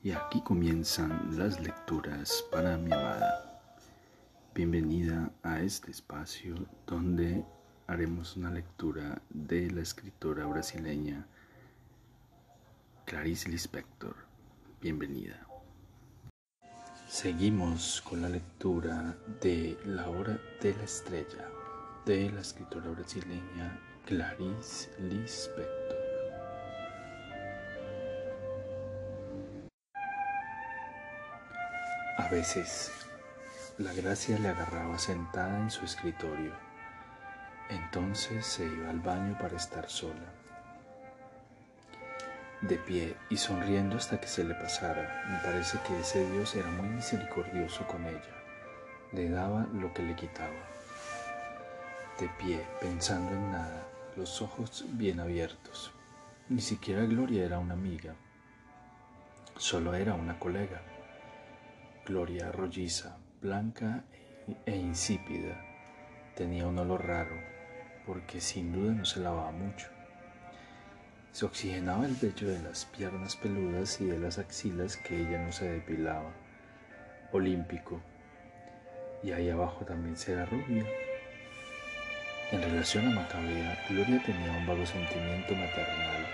Y aquí comienzan las lecturas para mi amada. Bienvenida a este espacio donde haremos una lectura de la escritora brasileña Clarice Lispector. Bienvenida. Seguimos con la lectura de La hora de la estrella de la escritora brasileña Clarice Lispector. A veces, la gracia le agarraba sentada en su escritorio. Entonces se iba al baño para estar sola. De pie y sonriendo hasta que se le pasara, me parece que ese Dios era muy misericordioso con ella. Le daba lo que le quitaba. De pie, pensando en nada, los ojos bien abiertos. Ni siquiera Gloria era una amiga, solo era una colega. Gloria rolliza, blanca e insípida, tenía un olor raro, porque sin duda no se lavaba mucho. Se oxigenaba el vello de las piernas peludas y de las axilas que ella no se depilaba. Olímpico. Y ahí abajo también será rubia. En relación a Macabea, Gloria tenía un vago sentimiento maternal.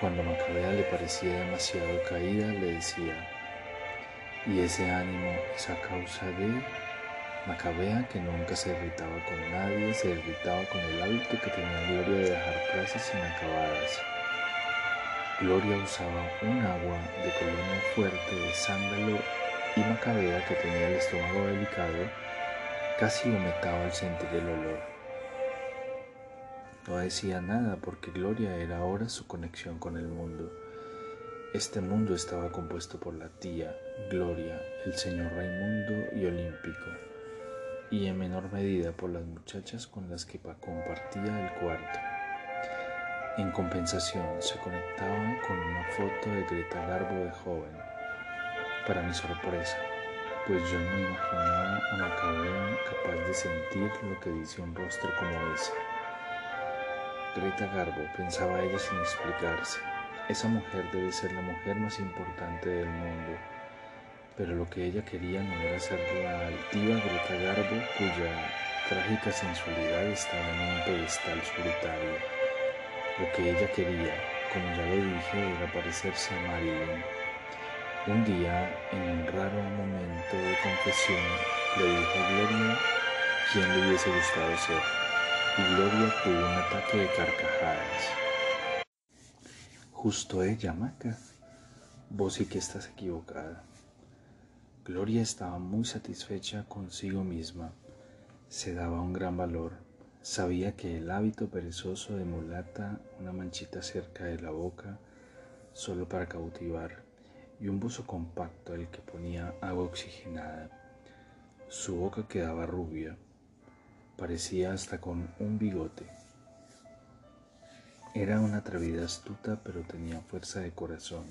Cuando Macabea le parecía demasiado caída, le decía, y ese ánimo es a causa de Macabea, que nunca se irritaba con nadie, se irritaba con el hábito que tenía Gloria de dejar frases inacabadas. Gloria usaba un agua de colonia fuerte de sándalo y Macabea, que tenía el estómago delicado, casi vomitaba al sentir el olor. No decía nada porque Gloria era ahora su conexión con el mundo. Este mundo estaba compuesto por la tía, Gloria, el señor Raimundo y Olímpico, y en menor medida por las muchachas con las que compartía el cuarto. En compensación, se conectaba con una foto de Greta Garbo de joven. Para mi sorpresa, pues yo no imaginaba a Macabea capaz de sentir lo que dice un rostro como ese. Greta Garbo, pensaba ella sin explicarse. Esa mujer debe ser la mujer más importante del mundo. Pero lo que ella quería no era ser la altiva Greta Garbo, cuya trágica sensualidad estaba en un pedestal solitario. Lo que ella quería, como ya lo dije, era parecerse a Marilyn. Un día, en un raro momento de confesión, le dijo a Gloria quién le hubiese gustado ser y Gloria tuvo un ataque de carcajadas. Justo ella, Maca. Vos sí que estás equivocada. Gloria estaba muy satisfecha consigo misma. Se daba un gran valor. Sabía que el hábito perezoso de mulata, una manchita cerca de la boca, solo para cautivar, y un buzo compacto al que ponía agua oxigenada. Su boca quedaba rubia, parecía hasta con un bigote. Era una atrevida astuta, pero tenía fuerza de corazón.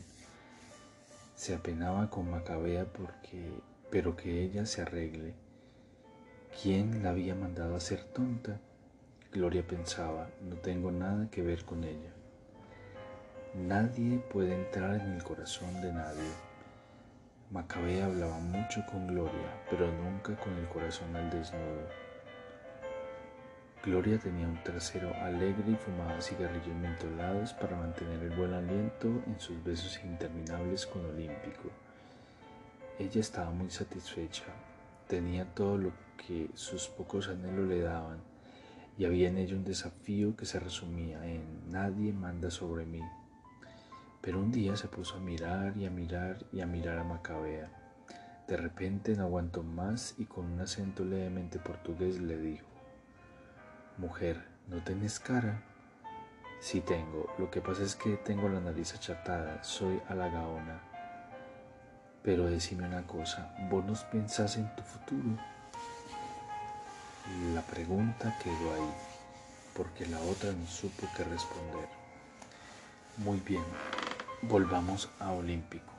Se apenaba con Macabea porque, pero que ella se arregle. ¿Quién la había mandado a ser tonta? Gloria pensaba, no tengo nada que ver con ella. Nadie puede entrar en el corazón de nadie. Macabea hablaba mucho con Gloria, pero nunca con el corazón al desnudo. Gloria tenía un trasero alegre y fumaba cigarrillos mentolados para mantener el buen aliento en sus besos interminables con Olímpico. Ella estaba muy satisfecha, tenía todo lo que sus pocos anhelos le daban, y había en ella un desafío que se resumía en nadie manda sobre mí. Pero un día se puso a mirar y a mirar y a mirar a Macabea. De repente no aguantó más y con un acento levemente portugués le dijo, Mujer, ¿no tenés cara? Sí tengo, lo que pasa es que tengo la nariz achatada, soy halagaona. Pero decime una cosa, ¿vos no pensás en tu futuro? La pregunta quedó ahí, porque la otra no supo qué responder. Muy bien, volvamos a Olímpico.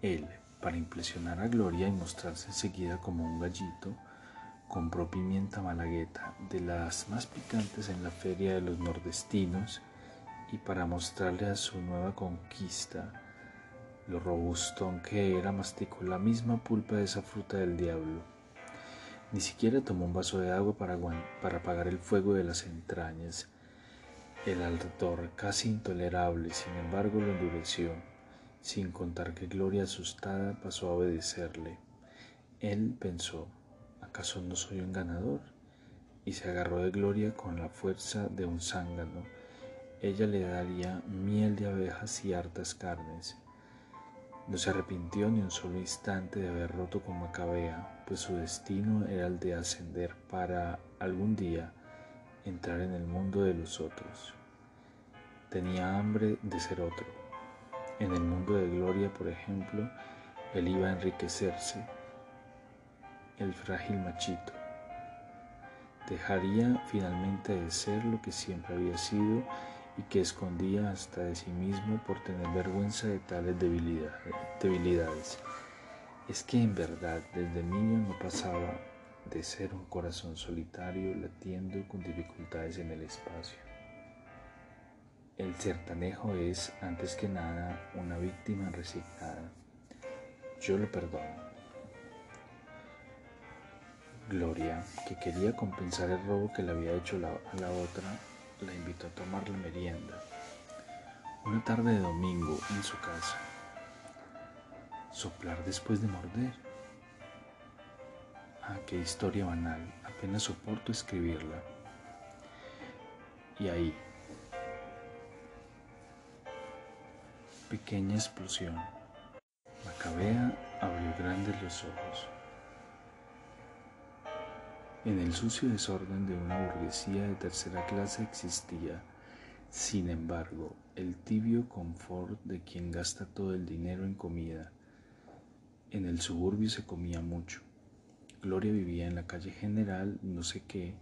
Él, para impresionar a Gloria y mostrarse enseguida como un gallito, compró pimienta malagueta, de las más picantes en la feria de los nordestinos, y para mostrarle a su nueva conquista lo robustón que era, masticó la misma pulpa de esa fruta del diablo. Ni siquiera tomó un vaso de agua para, para apagar el fuego de las entrañas. El ardor, casi intolerable, sin embargo, lo endureció, sin contar que Gloria, asustada, pasó a obedecerle. Él pensó, ¿acaso no soy un ganador? Y se agarró de Gloria con la fuerza de un zángano. Ella le daría miel de abejas y hartas carnes. No se arrepintió ni un solo instante de haber roto con Macabea, pues su destino era el de ascender para algún día entrar en el mundo de los otros. Tenía hambre de ser otro. En el mundo de Gloria, por ejemplo, él iba a enriquecerse, el frágil machito. Dejaría finalmente de ser lo que siempre había sido y que escondía hasta de sí mismo por tener vergüenza de tales debilidades. Es que en verdad desde niño no pasaba de ser un corazón solitario latiendo con dificultades en el espacio. El sertanejo es, antes que nada, una víctima resignada. Yo lo perdono. Gloria, que quería compensar el robo que le había hecho a la otra, la invitó a tomar la merienda. Una tarde de domingo en su casa. Soplar después de morder. Ah, qué historia banal. Apenas soporto escribirla. Y ahí. Pequeña explosión. Macabea abrió grandes los ojos. En el sucio desorden de una burguesía de tercera clase existía, sin embargo, el tibio confort de quien gasta todo el dinero en comida. En el suburbio se comía mucho. Gloria vivía en la calle General, no sé qué,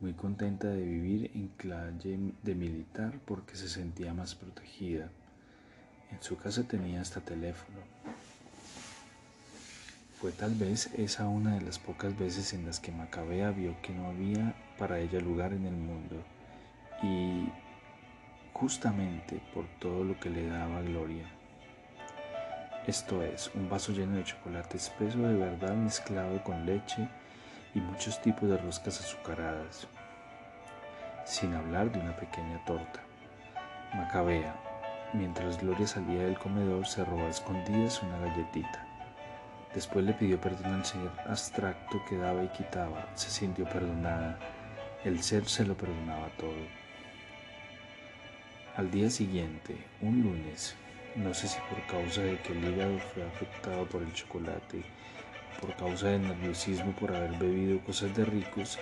muy contenta de vivir en calle de militar porque se sentía más protegida. En su casa tenía hasta teléfono. Fue tal vez esa una de las pocas veces en las que Macabea vio que no había para ella lugar en el mundo y justamente por todo lo que le daba gloria. Esto es, un vaso lleno de chocolate espeso de verdad mezclado con leche y muchos tipos de roscas azucaradas, sin hablar de una pequeña torta. Macabea, mientras Gloria salía del comedor, se robó a escondidas una galletita. Después le pidió perdón al ser abstracto que daba y quitaba. Se sintió perdonada. El ser se lo perdonaba todo. Al día siguiente, un lunes, no sé si por causa de que el hígado fue afectado por el chocolate, por causa del nerviosismo por haber bebido cosas de ricos,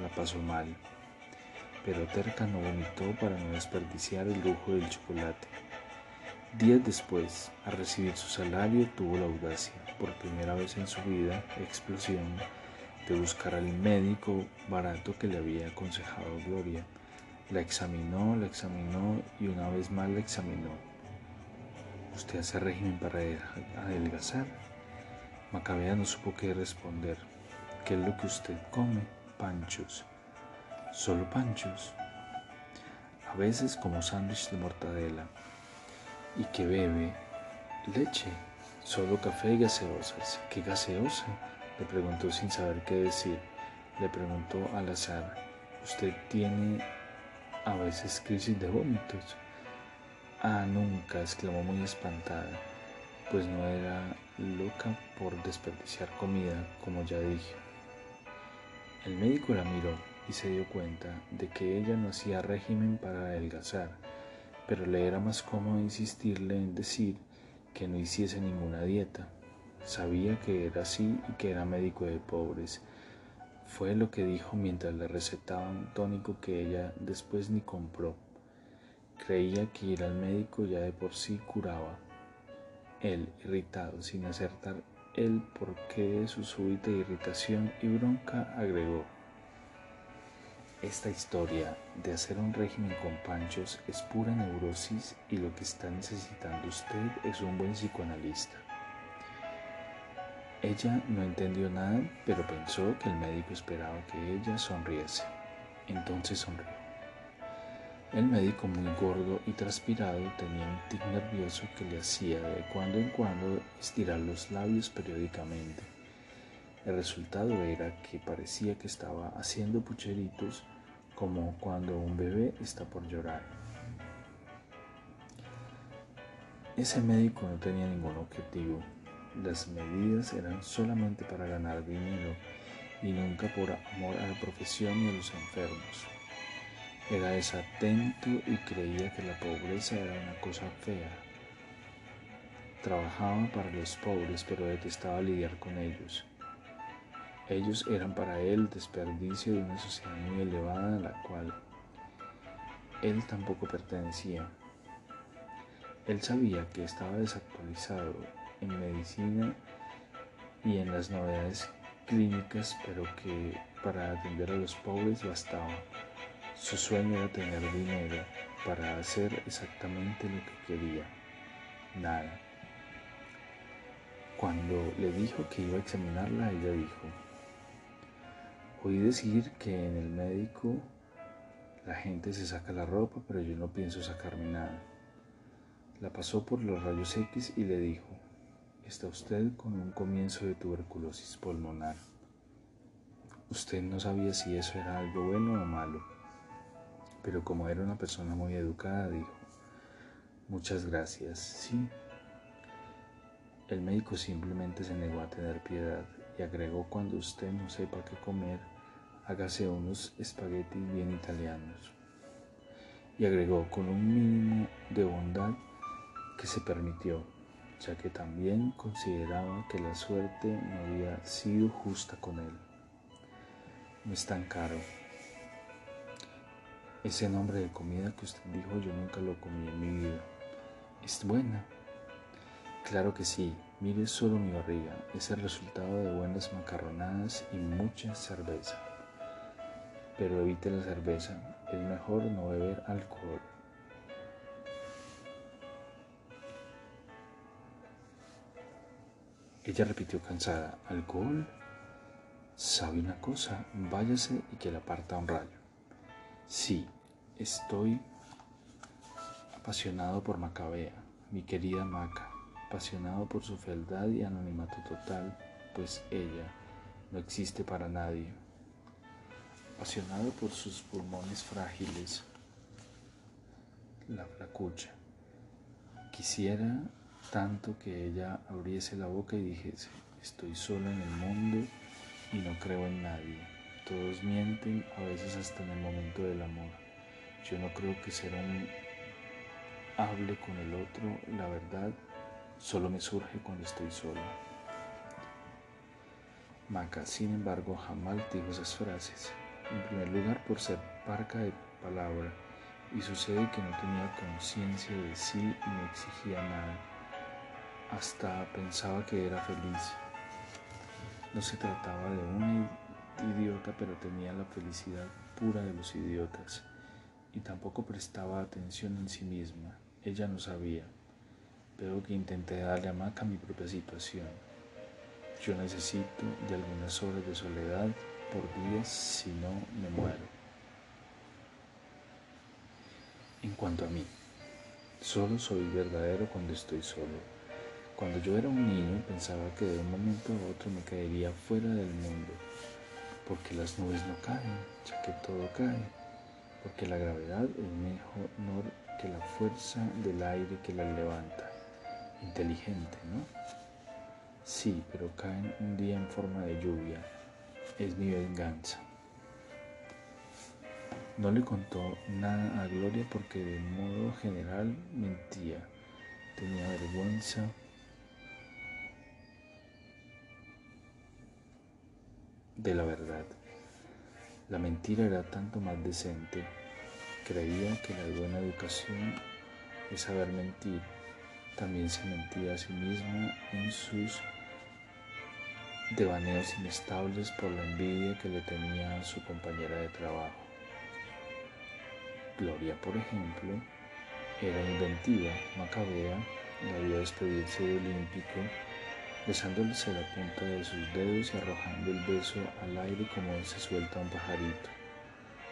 la pasó mal. Pero Terca no vomitó para no desperdiciar el lujo del chocolate. Días después, al recibir su salario, tuvo la audacia, por primera vez en su vida, explosión, de buscar al médico barato que le había aconsejado Gloria. La examinó, la examinó y una vez más la examinó. ¿Usted hace régimen para adelgazar? Macabea no supo qué responder. ¿Qué es lo que usted come? Panchos. ¿Solo panchos? A veces como sándwich de mortadela y que bebe leche, solo café y gaseosas. ¿Qué gaseosa? Le preguntó sin saber qué decir. Le preguntó al azar, ¿usted tiene a veces crisis de vómitos? Ah, nunca, exclamó muy espantada, pues no era loca por desperdiciar comida, como ya dije. El médico la miró y se dio cuenta de que ella no hacía régimen para adelgazar, pero le era más cómodo insistirle en decir que no hiciese ninguna dieta. Sabía que era así y que era médico de pobres. Fue lo que dijo mientras le recetaba un tónico que ella después ni compró. Creía que ir al médico ya de por sí curaba. Él, irritado, sin acertar el porqué de su súbita irritación y bronca, agregó esta historia de hacer un régimen con panchos es pura neurosis y lo que está necesitando usted es un buen psicoanalista. Ella no entendió nada, pero pensó que el médico esperaba que ella sonriese. Entonces sonrió. El médico, muy gordo y transpirado, tenía un tic nervioso que le hacía de cuando en cuando estirar los labios periódicamente. El resultado era que parecía que estaba haciendo pucheritos como cuando un bebé está por llorar. Ese médico no tenía ningún objetivo. Las medidas eran solamente para ganar dinero y nunca por amor a la profesión y a los enfermos. Era desatento y creía que la pobreza era una cosa fea. Trabajaba para los pobres pero detestaba lidiar con ellos. Ellos eran para él desperdicio de una sociedad muy elevada a la cual él tampoco pertenecía. Él sabía que estaba desactualizado en medicina y en las novedades clínicas, pero que para atender a los pobres bastaba. Su sueño era tener dinero para hacer exactamente lo que quería. Nada. Cuando le dijo que iba a examinarla, ella dijo, oí decir que en el médico la gente se saca la ropa, pero yo no pienso sacarme nada. La pasó por los rayos X y le dijo, está usted con un comienzo de tuberculosis pulmonar. Usted no sabía si eso era algo bueno o malo, pero como era una persona muy educada, dijo, muchas gracias, sí. El médico simplemente se negó a tener piedad y agregó, cuando usted no sepa qué comer, hágase unos espaguetis bien italianos. Y agregó con un mínimo de bondad que se permitió ya que también consideraba que la suerte no había sido justa con él. No es tan caro. Ese nombre de comida que usted dijo yo nunca lo comí en mi vida. ¿Es buena? Claro que sí, mire solo mi barriga, es el resultado de buenas macarronadas y mucha cerveza. Pero evite la cerveza, es mejor no beber alcohol. Ella repitió cansada, ¿alcohol? ¿Sabe una cosa? Váyase y que la parta un rayo. Sí, estoy apasionado por Macabea, mi querida Maca, apasionado por su fealdad y anonimato total, pues ella no existe para nadie. Apasionado por sus pulmones frágiles, la flacucha. Quisiera tanto que ella abriese la boca y dijese, estoy sola en el mundo y no creo en nadie. Todos mienten, a veces hasta en el momento del amor. Yo no creo que ser un hable con el otro, la verdad solo me surge cuando estoy sola. Maca, sin embargo, jamás dijo esas frases. En primer lugar, por ser parca de palabra, y sucede que no tenía conciencia de sí y no exigía nada hasta pensaba que era feliz. No se trataba de un idiota, pero tenía la felicidad pura de los idiotas y tampoco prestaba atención en sí misma. Ella no sabía. pero que intenté darle a mi propia situación. Yo necesito de algunas horas de soledad por días, si no me muero. En cuanto a mí, solo soy verdadero cuando estoy solo cuando yo era un niño pensaba que de un momento a otro me caería fuera del mundo, porque las nubes no caen, ya que todo cae, porque la gravedad es mejor que la fuerza del aire que la levanta. Inteligente, ¿no? Sí, pero caen un día en forma de lluvia. Es mi venganza. No le contó nada a Gloria porque de modo general mentía. Tenía vergüenza de la verdad. La mentira era tanto más decente. Creía que la buena educación es saber mentir. También se mentía a sí misma en sus devaneos inestables por la envidia que le tenía a su compañera de trabajo. Gloria, por ejemplo, era inventiva, macabea, la vio despedirse de Olímpico besándose la punta de sus dedos y arrojando el beso al aire como se suelta un pajarito,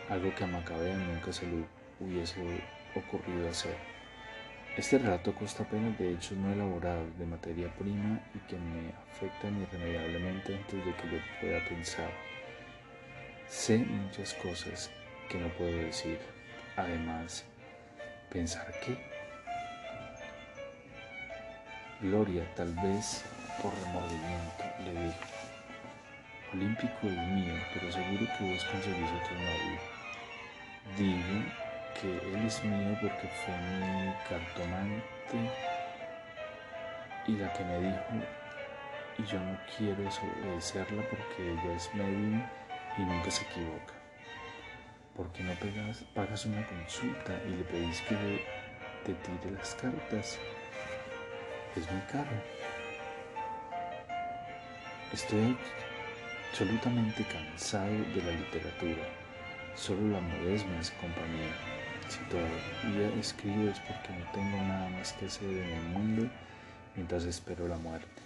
algo que a Macabea nunca se le hubiese ocurrido hacer. Este relato consta apenas de hechos no elaborados, de materia prima y que me afectan irremediablemente antes de que yo pueda pensar. Sé muchas cosas que no puedo decir. Además, ¿pensar qué? Gloria, tal vez por remordimiento, le dijo. Olímpico es mío, pero seguro que vos conseguís otro novio. Digo que él es mío porque fue mi cartomante y la que me dijo, y yo no quiero desobedecerla porque ella es medium y nunca se equivoca. ¿Por qué no pegas, pagas una consulta y le pedís que te tire las cartas? Es muy caro. Estoy absolutamente cansado de la literatura. Solo la modesma es compañía. Si todavía escribo es porque no tengo nada más que hacer en el mundo mientras espero la muerte.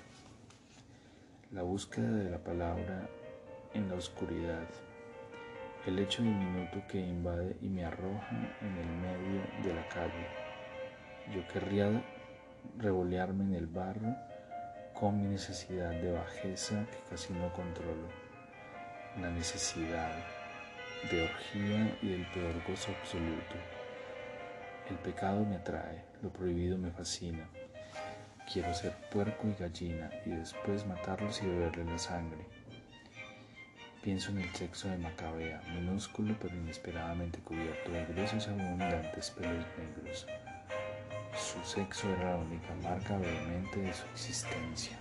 La búsqueda de la palabra en la oscuridad. El hecho diminuto que invade y me arroja en el medio de la calle. Yo querría revolearme en el barro con mi necesidad de bajeza que casi no controlo. La necesidad de orgía y del peor gozo absoluto. El pecado me atrae, lo prohibido me fascina. Quiero ser puerco y gallina y después matarlos y beberle la sangre. Pienso en el sexo de Macabea, minúsculo pero inesperadamente cubierto de gruesos abundantes pelos negros. Su sexo era la única marca vehemente de su existencia.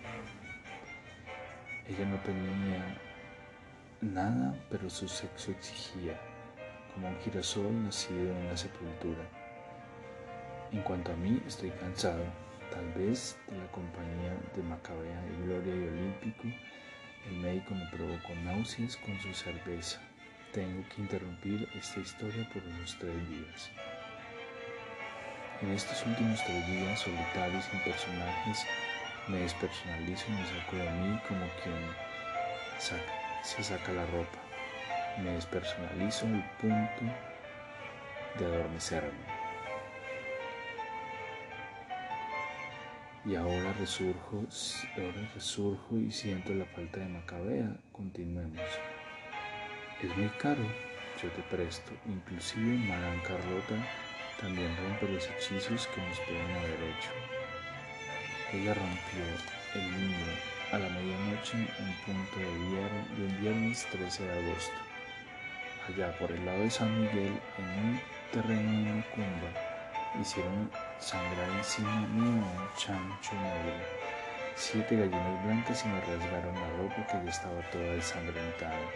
Ella no tenía nada, pero su sexo exigía, como un girasol nacido en la sepultura. En cuanto a mí, estoy cansado, tal vez de la compañía de Macabea y Gloria y Olímpico. El médico me provocó náuseas con su cerveza. Tengo que interrumpir esta historia por unos tres días. En estos últimos tres días solitarios sin personajes, me despersonalizo y me saco de mí como quien se saca la ropa. Me despersonalizo al punto de adormecerme. Y ahora resurjo, ahora resurjo y siento la falta de Macabea. Continuemos. Es muy caro, yo te presto. Inclusive Madame Carlota también rompe los hechizos que nos pueden haber hecho. Ella rompió el mío a la medianoche en punto de, viernes, un viernes 13 de agosto. Allá por el lado de San Miguel, en un terreno de Macumba, hicieron sangrar encima mío un chancho negro, siete gallinas blancas y me rasgaron la ropa que ya estaba toda desangrentada.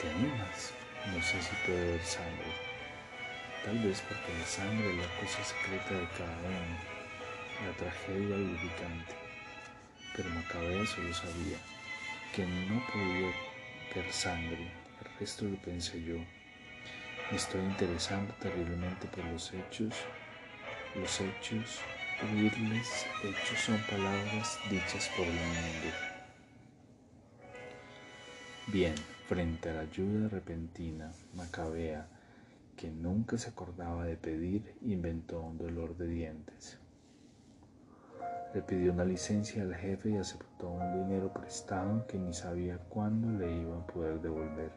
¿Te animas? No sé si puedo ver sangre. Tal vez porque la sangre es la cosa secreta de cada uno, la tragedia vivificante. Pero Macabea solo sabía que no podía ver sangre, el resto lo pensé yo. Me estoy interesando terriblemente por los hechos los hechos, oírles, hechos son palabras dichas por el mundo. Bien, frente a la ayuda repentina, Macabea, que nunca se acordaba de pedir, inventó un dolor de dientes. Le pidió una licencia al jefe y aceptó un dinero prestado que ni sabía cuándo le iba a poder devolver.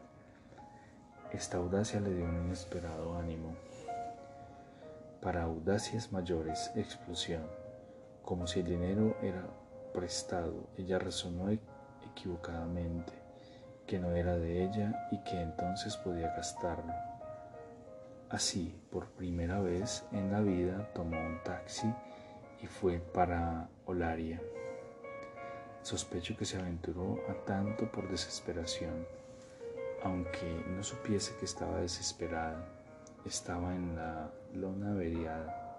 Esta audacia le dio un inesperado ánimo para audacias mayores, explosión. Como si el dinero era prestado, ella resonó equivocadamente que no era de ella y que entonces podía gastarlo. Así, por primera vez en la vida, tomó un taxi y fue para Olaria. Sospecho que se aventuró a tanto por desesperación, aunque no supiese que estaba desesperada estaba en la lona averiada,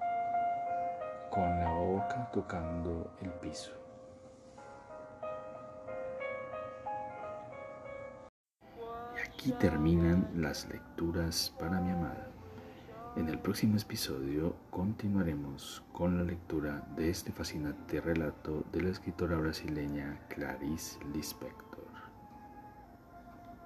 con la boca tocando el piso. Aquí terminan las lecturas para mi amada. En el próximo episodio continuaremos con la lectura de este fascinante relato de la escritora brasileña Clarice Lispector.